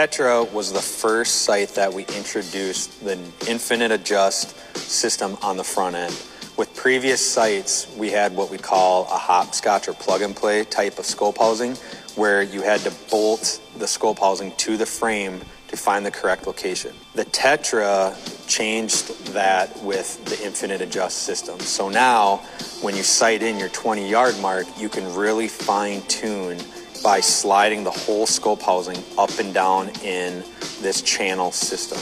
Tetra was the first site that we introduced the infinite adjust system on the front end. With previous sites, we had what we call a hopscotch or plug and play type of scope housing, where you had to bolt the scope housing to the frame to find the correct location. The Tetra changed that with the infinite adjust system. So now, when you sight in your 20 yard mark, you can really fine tune by sliding the whole scope housing up and down in this channel system.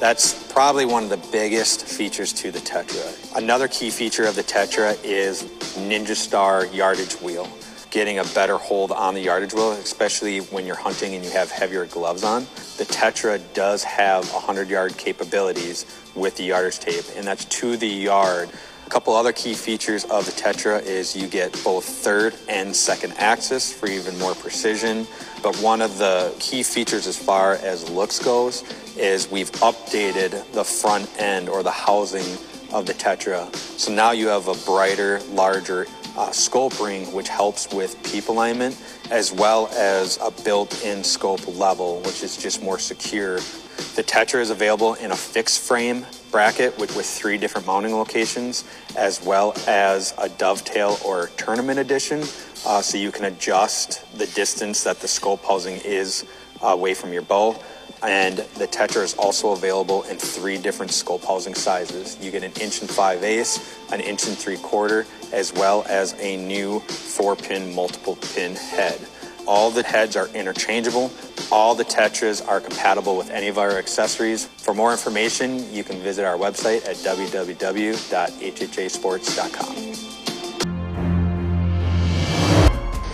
That's probably one of the biggest features to the Tetra. Another key feature of the Tetra is Ninja Star yardage wheel. Getting a better hold on the yardage wheel, especially when you're hunting and you have heavier gloves on. The Tetra does have 100 yard capabilities with the yardage tape, and that's to the yard couple other key features of the Tetra is you get both third and second axis for even more precision. But one of the key features as far as looks goes is we've updated the front end or the housing of the Tetra. So now you have a brighter, larger uh, scope ring, which helps with peep alignment, as well as a built-in scope level, which is just more secure. The Tetra is available in a fixed frame bracket with, with three different mounting locations, as well as a dovetail or tournament edition. Uh, so you can adjust the distance that the scope housing is uh, away from your bow. And the Tetra is also available in three different scope housing sizes. You get an inch and five eighths, an inch and three quarter, as well as a new four pin multiple pin head. All the heads are interchangeable. All the Tetras are compatible with any of our accessories. For more information, you can visit our website at www.hhasports.com.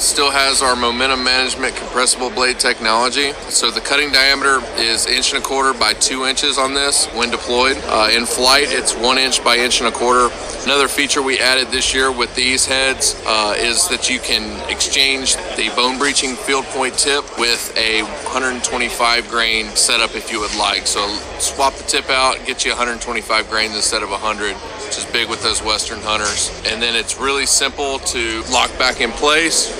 still has our momentum management compressible blade technology. So the cutting diameter is inch and a quarter by two inches on this when deployed. Uh, in flight, it's one inch by inch and a quarter. Another feature we added this year with these heads uh, is that you can exchange the bone breaching field point tip with a 125 grain setup if you would like. So swap the tip out, get you 125 grains instead of 100 which is big with those Western hunters. And then it's really simple to lock back in place,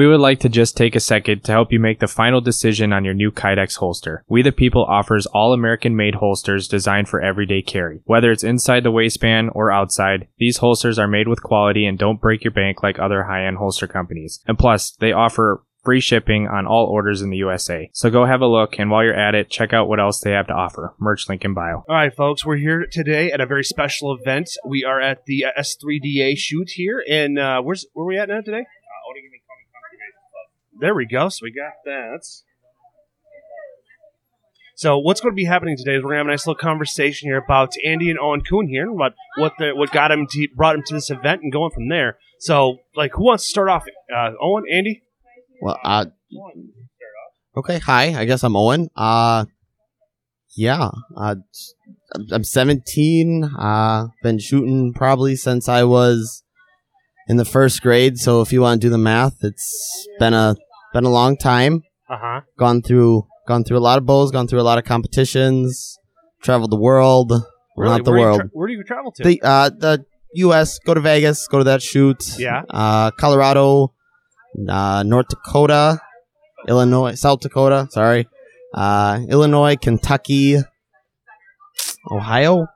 We would like to just take a second to help you make the final decision on your new Kydex holster. We the People offers all American made holsters designed for everyday carry. Whether it's inside the waistband or outside, these holsters are made with quality and don't break your bank like other high-end holster companies. And plus, they offer free shipping on all orders in the USA. So go have a look, and while you're at it, check out what else they have to offer. Merch link in bio. All right, folks, we're here today at a very special event. We are at the S3DA shoot here, and uh, where's where are we at now today? There we go. So we got that. So what's going to be happening today is we're going to have a nice little conversation here about Andy and Owen Kuhn here, about what the, what got him to brought him to this event, and going from there. So, like, who wants to start off? Uh, Owen, Andy. Well, uh, okay. Hi, I guess I'm Owen. Uh, yeah. Uh, I'm 17. Uh, been shooting probably since I was in the first grade. So if you want to do the math, it's been a been a long time. Uh huh. Gone through gone through a lot of bows. Gone through a lot of competitions. Traveled the world. Really? Not the where do world. tra- where do you travel to? the uh the U.S. Go to Vegas. Go to that shoot. Yeah. Uh, Colorado, uh, North Dakota, Illinois, South Dakota. Sorry. Uh, Illinois, Kentucky, Ohio.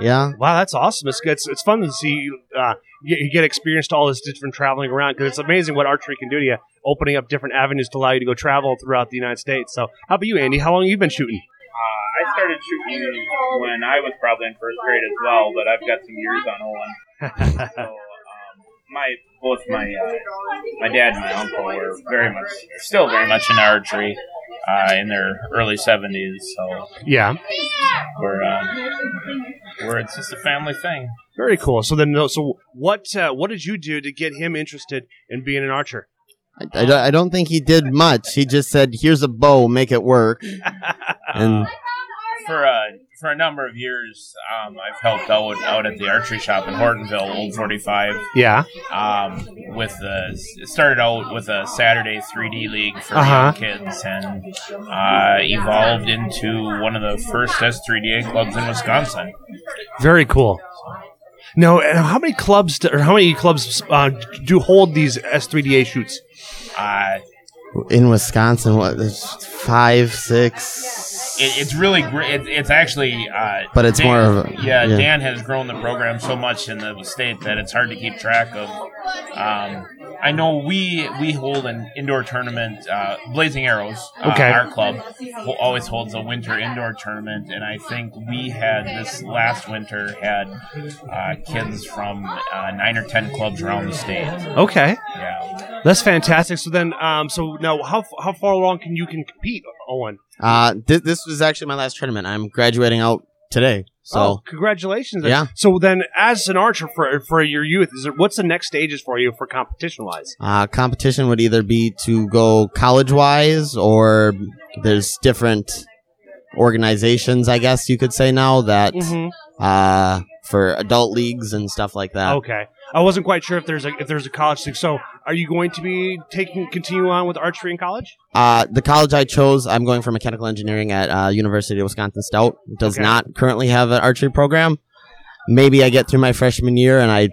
Yeah. Wow, that's awesome. It's it's, it's fun to see uh, you, you get experience to all this different traveling around because it's amazing what archery can do to you, opening up different avenues to allow you to go travel throughout the United States. So, how about you, Andy? How long have you been shooting? Uh, I started shooting when I was probably in first grade as well, but I've got some years on Owen. so, um, my both my uh, my dad and my uncle were very much, still very much in archery uh, in their early seventies. So Yeah. we're uh, we're it's just a family thing. Very cool. So then, so what? Uh, what did you do to get him interested in being an archer? I, I don't- I don't think he did much. He just said, "Here's a bow, make it work." and For uh, for a number of years, um, I've helped out out at the archery shop in Hortonville, Old Forty Five. Yeah. um, with the it started out with a Saturday 3D league for Uh-huh. young kids and uh, evolved into one of the first S3DA clubs in Wisconsin. Very cool. Now, and how many clubs do, or how many clubs uh, do hold these S3DA shoots? Uh, in Wisconsin, what? There's five, six. it, it's really great. It, it's actually, uh, But it's Dan- more of a- yeah, yeah. Dan has grown the program so much in the state that it's hard to keep track of. Um, I know we we hold an indoor tournament, uh, Blazing Arrows. Uh, Okay. Our club ho- always holds a winter indoor tournament, and I think we had this last winter had uh, kids from uh, nine or ten clubs around the state. Okay, Yeah. that's fantastic. So then, um, so now, how how far along can you can compete, Owen? Uh, this, this was actually my last tournament. I'm graduating out today. So oh, congratulations! Yeah. So then, as an archer for for your youth, is there, what's the next stages for you for competition wise? uh, competition would either be to go college wise or there's different organizations, I guess you could say now that Mm-hmm. uh, for adult leagues and stuff like that. Okay, I wasn't quite sure if there's a if there's a college thing. So, are you going to be taking continue on with archery in college? Uh, the college I chose, I'm going for mechanical engineering at uh, University of Wisconsin Stout. Does Okay. not currently have an archery program. Maybe I get through my freshman year and I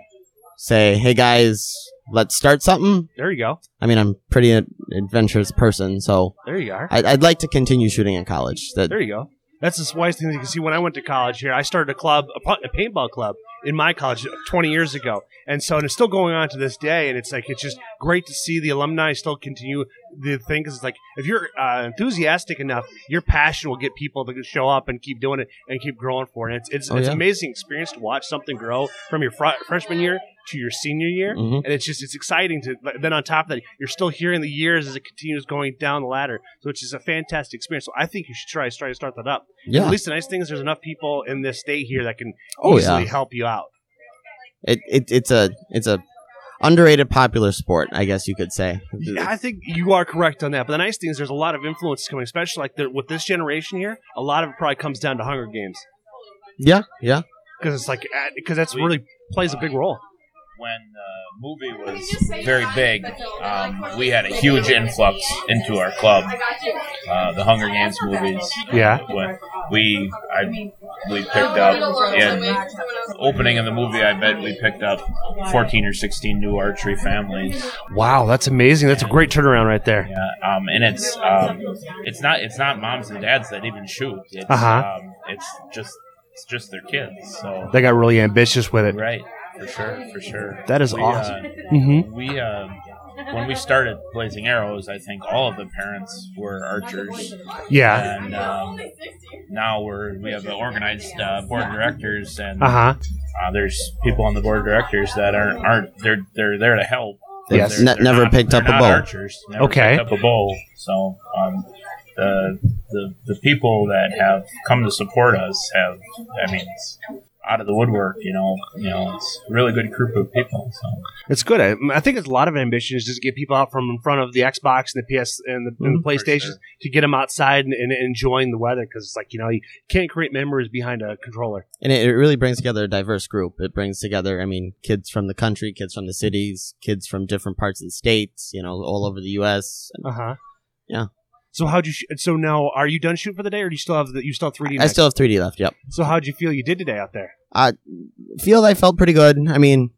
say, "Hey guys, let's start something." There you go. I mean, I'm pretty an adventurous person, so There you are. I, I'd like to continue shooting in college. That There you go. That's the wise thing that you can see. When I went to college here, I started a club, a paintball club in my college 20 years ago, and so and it's still going on to this day. And it's like it's just great to see the alumni still continue the thing because it's like if you're uh, enthusiastic enough, your passion will get people to show up and keep doing it and keep growing for it. And it's it's, Oh, it's yeah. an amazing experience to watch something grow from your fr- freshman year to your senior year, Mhm. and it's just it's exciting to. Then on top of that, you're still hearing the years as it continues going down the ladder, so it's just a fantastic experience. So I think you should try try to start that up. yeah, At least the nice thing is there's enough people in this state here that can Oh, easily yeah. help you out. It, it it's a it's a underrated popular sport, I guess you could say. Yeah, I think you are correct on that. But the nice thing is there's a lot of influences coming, especially like the, with this generation here. A lot of it probably comes down to Hunger Games Yeah, yeah. because it's like because that's really plays a big role. When the movie was very big, um, we had a huge influx into our club. Uh, the Hunger Games movies. Yeah. When we I we picked up in opening of the movie. I bet we picked up fourteen or sixteen new archery families. Wow, that's amazing. That's a great turnaround right there. Yeah, um, and it's um, it's not it's not moms and dads that even shoot. It's, Uh-huh. um, it's just it's just their kids. So They got really ambitious with it. right, for sure, for sure. That is We, awesome. Uh, Mm-hmm. we uh, when we started blazing arrows, I think all of the parents were archers, Yeah. and um, now we're we have an organized uh, board of directors, and Uh huh. uh, there's people on the board of directors that aren't aren't they're they're there to help. Yes. They're- Ne- they're never not- picked they're up a bow. Archers never Okay. picked up a bow. So um, the the the people that have come to support us have, I mean, it's out of the woodwork. You know, you know, it's a really good group of people. So It's good. I, I think it's a lot of ambition is just to get people out from in front of the Xbox and the PS and the, and the Mhm. For PlayStation sure. to get them outside and, and enjoying the weather because it's like you know you can't create memories behind a controller. And it, it really brings together a diverse group. It brings together, I mean, kids from the country, kids from the cities, kids from different parts of the states, you know, all over the U.S. Uh huh. Yeah. So how'd you? Sh- so now, are you done shooting for the day, or do you still have the you still have three D? I still have 3D left. Yep. So how'd you feel you did today out there? I feel I felt pretty good. I mean,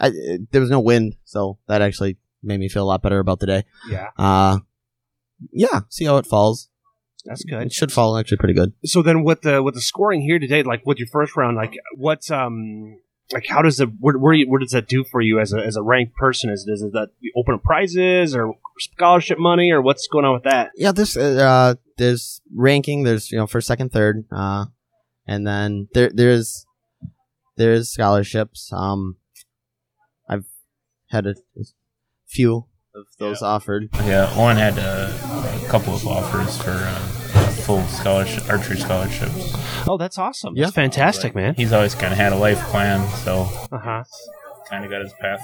I, there was no wind, so that actually made me feel a lot better about the day. Yeah, Uh, yeah, see how it falls. that's good. It should fall actually pretty good. So then, with the with the scoring here today, like with your first round, like what um. Like how does it? What, what, do what does that do for you as a, as a ranked person? Is, is it that you open up prizes or scholarship money or what's going on with that? Yeah, this uh, there's ranking. There's you know first, second, third, uh, and then there there's there's scholarships. Um, I've had a, a few of those offered. Yeah, Owen had a, a couple of offers for uh, full scholarship, archery scholarships. Oh, that's awesome. Yeah. That's fantastic, man. He's always kind of had a life plan, so Uh huh. kind of got his path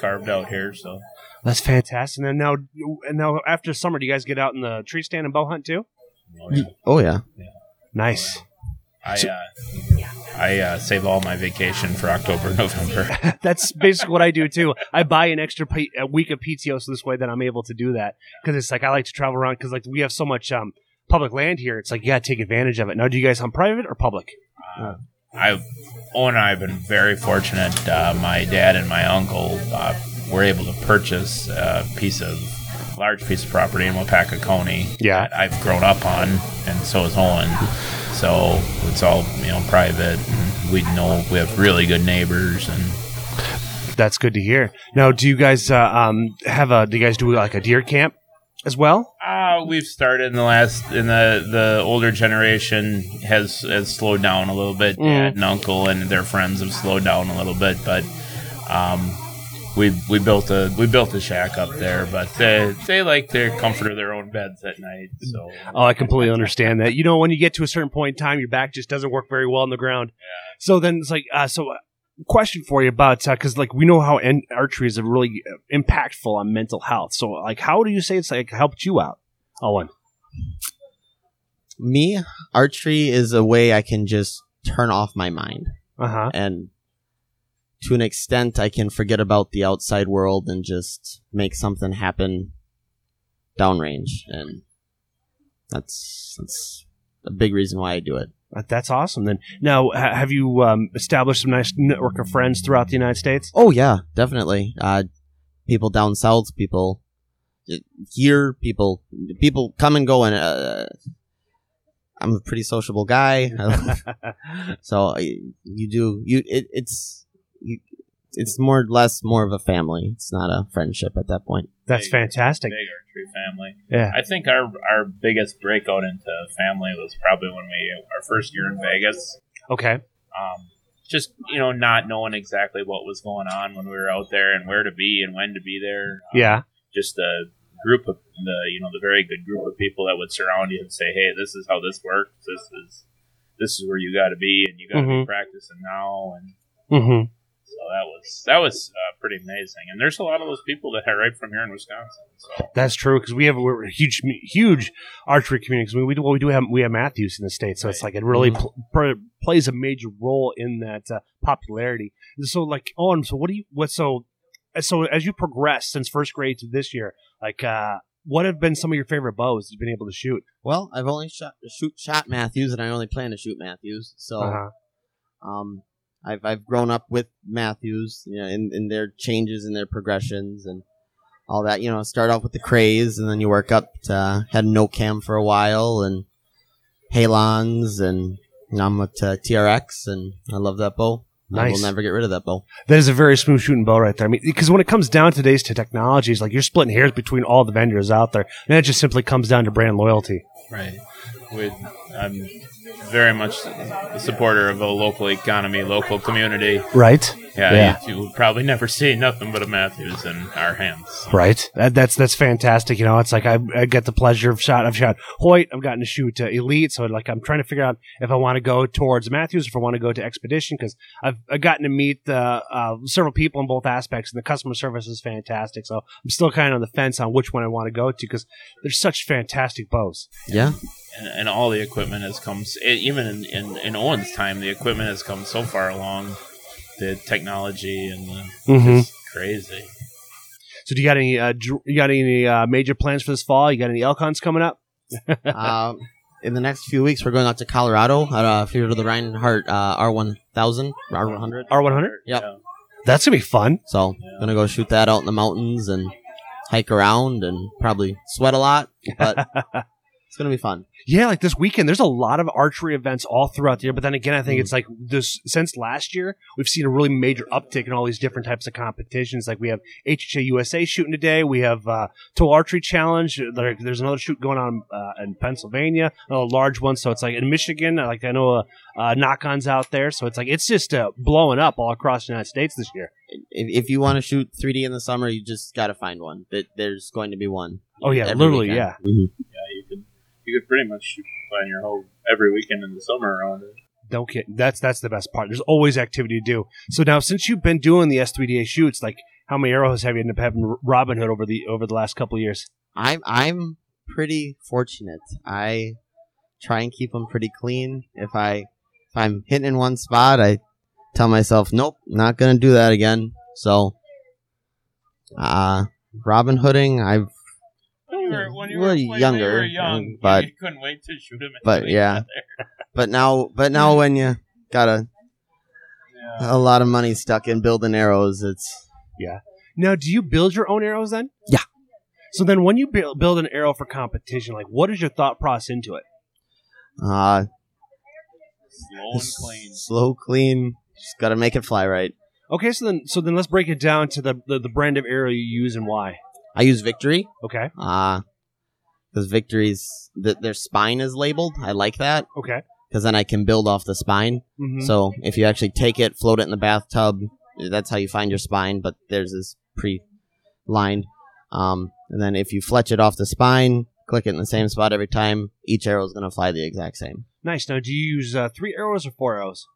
carved out here. So That's fantastic. And then now, and now after summer, do you guys get out in the tree stand and bow hunt too? oh, yeah. Oh yeah, Nice. I uh, I uh, save all my vacation for October, November. That's basically what I do too. I buy an extra P- a week of PTO so this way that I'm able to do that because it's like I like to travel around because like we have so much um, public land here. It's like you got to take advantage of it. Now, do you guys hunt private or public? I Owen and I have been very fortunate. Uh, my dad and my uncle uh, were able to purchase a piece of large piece of property in Waupaca County Yeah. that I've grown up on, and so has Owen. So it's all you know private, and we know we have really good neighbors, and That's good to hear. Now, do you guys uh, um, have a? Do you guys do like a deer camp as well? Uh, we've started in the last in the the older generation has has slowed down a little bit. Mm. Dad and uncle and their friends have slowed down a little bit, but um, we we built a we built a shack up there. But they they like their comfort of their own beds at night. So Oh, I completely understand that. You know, when you get to a certain point in time, your back just doesn't work very well on the ground. Yeah. So then it's like, uh, so question for you about because like we know how en- archery is really uh, impactful on mental health. So like, how do you say it's like helped you out, Owen? me archery is a way I can just turn off my mind. Uh huh. and to an extent i can forget about the outside world and just make something happen downrange and that's that's a big reason why i do it That's awesome. Then now, ha- have you um, established some nice network of friends throughout the United States? oh yeah definitely uh people down south people here people people come and go and uh, i'm a pretty sociable guy so uh, you do you it, it's you, it's more or less more of a family it's not a friendship at that point That's Big- fantastic. big archery family. Yeah. I think our our biggest breakout into family was probably when we our first year in Vegas. Okay. um, just you know not knowing exactly what was going on when we were out there and where to be and when to be there Um, Yeah. just a group of the you know the very good group of people that would surround you and say hey this is how this works this is this is where you got to be and you got to Mhm. be practicing now and Mm-hmm. So that was that was uh, pretty amazing and there's a lot of those people that are right from here in wisconsin so That's true because we have we're a huge, huge archery community. 'cause we, we do well, we do have we have Mathews in the state, so it's like it really pl- pr- plays a major role in that uh, popularity. So like, oh, so what do you what so so as you progress since first grade to this year, like uh, what have been some of your favorite bows you've been able to shoot? Well, I've only shot shoot shot Mathews, and I only plan to shoot Mathews. So, Uh-huh. um, I've I've grown up with Mathews, you know, in, in their changes and their progressions and all that. You know, start off with the craze, and then you work up to had no cam for a while, and Halons, and now I'm with uh, TRX, and I love that bow. I Nice. will never get rid of that bow. That is a very smooth shooting bow right there. I mean, because when it comes down today's to technology, it's like you're splitting hairs between all the vendors out there, and it just simply comes down to brand loyalty. right with i'm very much a supporter of a local economy local community Right. Yeah, Yeah. You, you will probably never see nothing but a mathews in our hands Right. That, that's that's fantastic. You know, it's like I, I get the pleasure of shot. I've shot Hoyt. I've gotten to shoot uh, Elite. So like I'm trying to figure out if I want to go towards Mathews, if I want to go to Xpedition, because I've, I've gotten to meet uh, uh, several people in both aspects, and the customer service is fantastic. So I'm still kind of on the fence on which one I want to go to because they're such fantastic bows. Yeah, and, and all the equipment has come s- even in, in, in owen's time the equipment has come so far along the technology and the Mhm. it's crazy So do you got any uh, dr- you got any uh, major plans for this fall? You got any elk hunts coming up? um, in the next few weeks, we're going out to Colorado. I don't know if you're to the Rinehart uh, R1000, R100. R100. Yep. Yeah. That's gonna be fun. So Yeah. gonna go shoot that out in the mountains and hike around and probably sweat a lot. But It's gonna be fun. Yeah, like this weekend, there's a lot of archery events all throughout the year. But then again, I think Mhm. it's like this since last year, we've seen a really major uptick in all these different types of competitions. Like we have HHA USA shooting today. We have uh, Total Archery Challenge. There, there's another shoot going on uh, in Pennsylvania, a large one. So it's like in Michigan. Like I know uh, uh, knock-ons out there. So it's like it's just uh, blowing up all across the United States this year. If, if you want to shoot 3D in the summer, you just got to find one. That there's going to be one. Oh yeah, literally, weekend. yeah. Mhm. Yeah, you could pretty much plan your whole every weekend in the summer around it. Don't kid. That's that's the best part. There's always activity to do. So now, since you've been doing the S3DA shoots, like how many arrows have you ended up having Robin Hood over the over the last couple of years? I'm I'm pretty fortunate. I try and keep them pretty clean. If I if I'm hitting in one spot, I tell myself, nope, not gonna do that again. So, uh, Robin Hooding, I've When you were, when you Well, were, when you younger, were young, but- you couldn't wait to shoot him. but yeah. but now but now when you got a yeah. a lot of money stuck in building arrows, it's yeah. Now, do you build your own arrows then? Yeah. So then, when you build build an arrow for competition, like what is your thought process into it? uh slow and clean. slow, clean. Just got to make it fly right. Okay, so then so then let's break it down to the the, the brand of arrow you use and why. I use Victory. Okay. Uh because Victory's th- their spine is labeled. I like that Okay. because then I can build off the spine. Mhm. So if you actually take it, float it in the bathtub, that's how you find your spine. But theirs is pre-lined. Um, and then if you fletch it off the spine, click it in the same spot every time, each arrow is gonna fly the exact same. Nice. Now, do you use uh, three arrows or four arrows?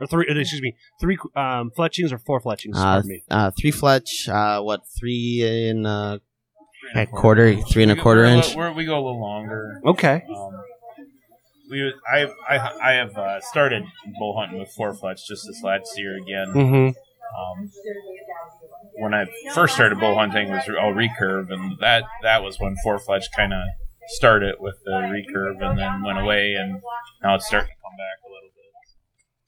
Or three? uh, Excuse me, three um, fletchings or four fletchings? Uh, Pardon me. uh, three fletch. Uh, what three in uh, Three and a quarter, three and a We quarter we're li- inch. we're- we go a little longer. Okay. Um, we I I I have uh, started bull hunting with four fletch just this last year again. Mm-hmm. Um, when I first started bull hunting was all recurve, and that that was when four fletch kind of started with the recurve, and then went away, and now it's starting to come back a little bit.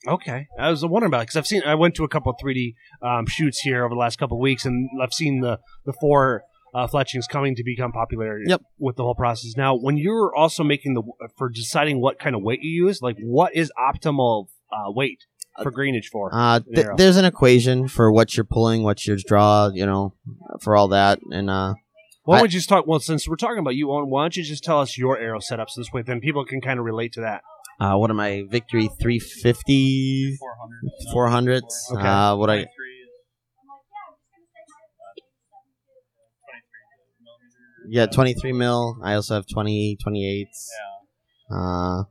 Okay, I was wondering about it because I've seen. I went to a couple of 3D um, shoots here over the last couple of weeks, and I've seen the the four uh, fletchings coming to become popular. Yep. With the whole process now, when you're also making the for deciding what kind of weight you use, like what is optimal uh, weight for grainage for? Uh, th- there's an equation for what you're pulling, what your draw, you know, for all that, and uh, why don't we just talk? Well, since we're talking about you, Owen, why don't you just tell us your arrow setup so this way then people can kind of relate to that. Uh, what am I? Victory 350, Four hundred. 400s. Okay. Uh, what I yeah, 23 mil. I also have 20, 28s. Yeah. Uh,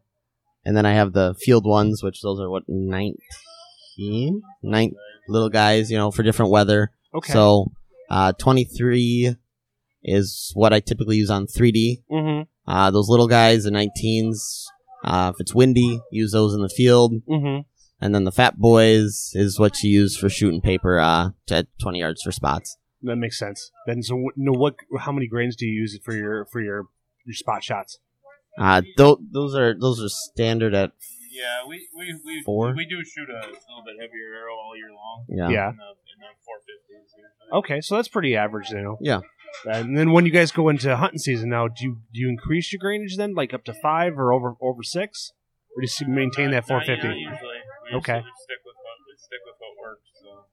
and then I have the field ones, which those are what 19, nine little guys, you know, for different weather. Okay. So, uh, 23 is what I typically use on 3D. Mm-hmm. Uh, those little guys, the 19s, uh, if it's windy, use those in the field. Mm-hmm. And then the fat boys is what you use for shooting paper, uh, at 20 yards for spots. That makes sense. Then so wh- no, what? How many grains do you use for your for your your spot shots? Uh, th- those are, those are standard at, Yeah, we we we, Four? we do shoot a little bit heavier arrow all year long. yeah. Yeah. In the, in the 450s. Okay, so that's pretty average, you know. Yeah. And then when you guys go into hunting season now, do you do you increase your grainage then, like up to five or over over six, or do you s- maintain that Uh, 450? not usually. We Okay. usually stick with what stick with what works. So.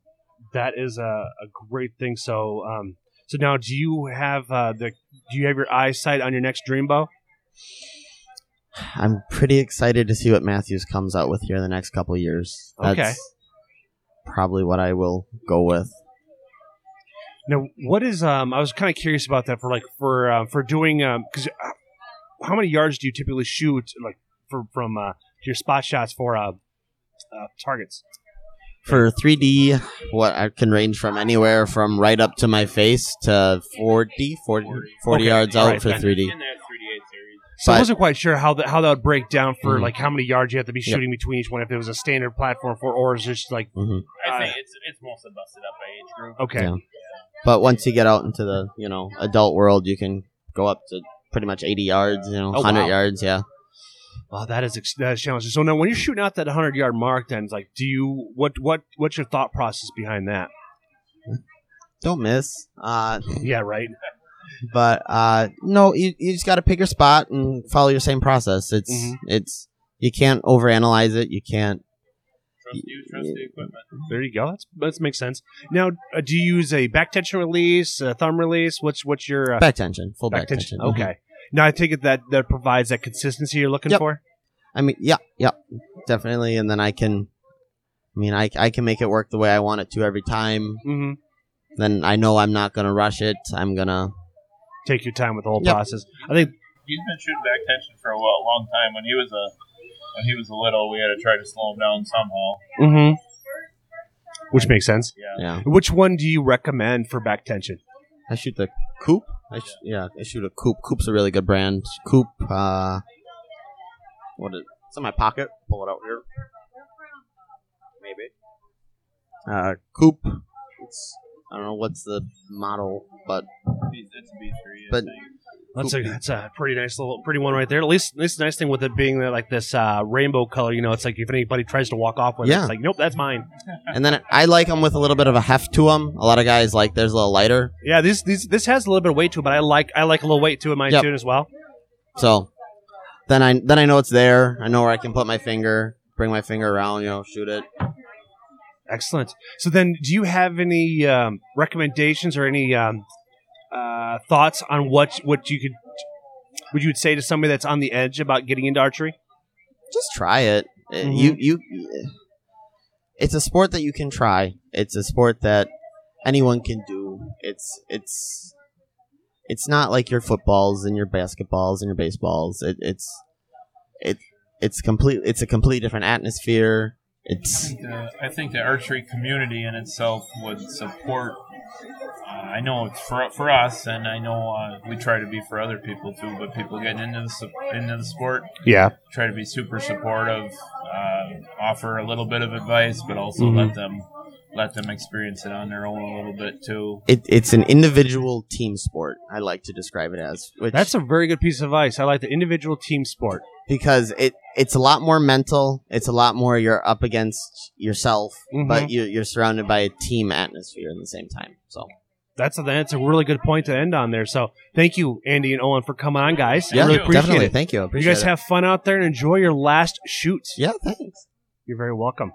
That is a, a great thing. So, um, so now do you have uh, the do you have your eyesight on your next dream bow? I'm pretty excited to see what Mathews comes out with here in the next couple of years. That's Okay. probably what I will go with. Now, what is um? I was kind of curious about that for like for uh, for doing um because how many yards do you typically shoot like for from uh your spot shots for uh, uh targets? For 3D, what I can range from anywhere from right up to my face to 40, 40, 40 Okay, yards out right, for 3D. In that 3D series. So I wasn't quite sure how that how that would break down for Mhm. like how many yards you have to be Yep. shooting between each one. If it was a standard platform for, or is just like hmm I think it's it's mostly busted up by age group. okay, Yeah. But once you get out into the you know adult world, you can go up to pretty much 80 yards, you know, Oh, 100 wow. yards. Yeah. Wow, that is that is challenging. So now, when you're shooting out that 100 yard mark, then it's like, do you what what what's your thought process behind that? Don't miss. Uh, Yeah, right. but uh, no, you, you just got to pick your spot and follow your same process. It's Mhm. it's you can't overanalyze it. You can't. Trust you, trust the equipment. There you go. That's that makes sense. Now, uh, do you use a back tension release, a thumb release? What's what's your uh, Back tension, full back, back tension? tension. Mhm. Okay. Now I take it that that provides that consistency you're looking Yep. for. I mean, yeah, yeah, definitely. And then I can, I mean, I, I can make it work the way I want it to every time. Mm-hmm. Then I know I'm not gonna rush it. I'm gonna. Take your time with the whole Yep. process. I think He's been shooting back tension for a while, long time. When he was a when he was a little, we had to try to slow him down somehow. Mm-hmm. Which makes sense. Yeah. Yeah, Which one do you recommend for back tension? I shoot the Coop. I sh- yeah, I shoot a Coop. Coop's a really good brand. Coop. Uh, what is? It's in my pocket. Pull it out here. Maybe. Uh, Coop. It's I don't know what's the model, but It's a B three. But- That's a that's a pretty nice little pretty one right there. At least this nice thing with it being like this uh, rainbow color. You know, it's like if anybody tries to walk off with it, it's like nope, that's mine. and then I like them with a little bit of a heft to them. A lot of guys like theirs a little lighter. Yeah, this this this has a little bit of weight to it, but I like I like a little weight to it mine Yep. too as well. So then I then I know it's there. I know where I can put my finger, bring my finger around, you know, shoot it. Excellent. So then, do you have any um, recommendations or any um, uh, thoughts on what what you could would you would say to somebody that's on the edge about getting into archery? Just try it. Uh, Mhm. You you. It's a sport that you can try. It's a sport that anyone can do. It's it's it's not like your footballs and your basketballs and your baseballs. It, it's it it's complete. It's a completely different atmosphere. It's the, I think the archery community in itself would support. Uh, I know it's for, for us, and I know uh, we try to be for other people too. But people getting into the su- into the sport Yeah. try to be super supportive, uh, offer a little bit of advice, but also Mhm. let them let them experience it on their own a little bit too. it, it's an individual team sport. I like to describe it as. Which, That's a very good piece of advice. I like the individual team sport. because it it's a lot more mental. It's a lot more you're up against yourself, Mhm. but you, you're surrounded by a team atmosphere in the same time. So That's a, that's a really good point to end on there. So thank you, Andy and Owen, for coming on, guys. I yeah, really appreciate definitely. it. Thank you. I You guys it. have fun out there and enjoy your last shoot. yeah, thanks. You're very welcome.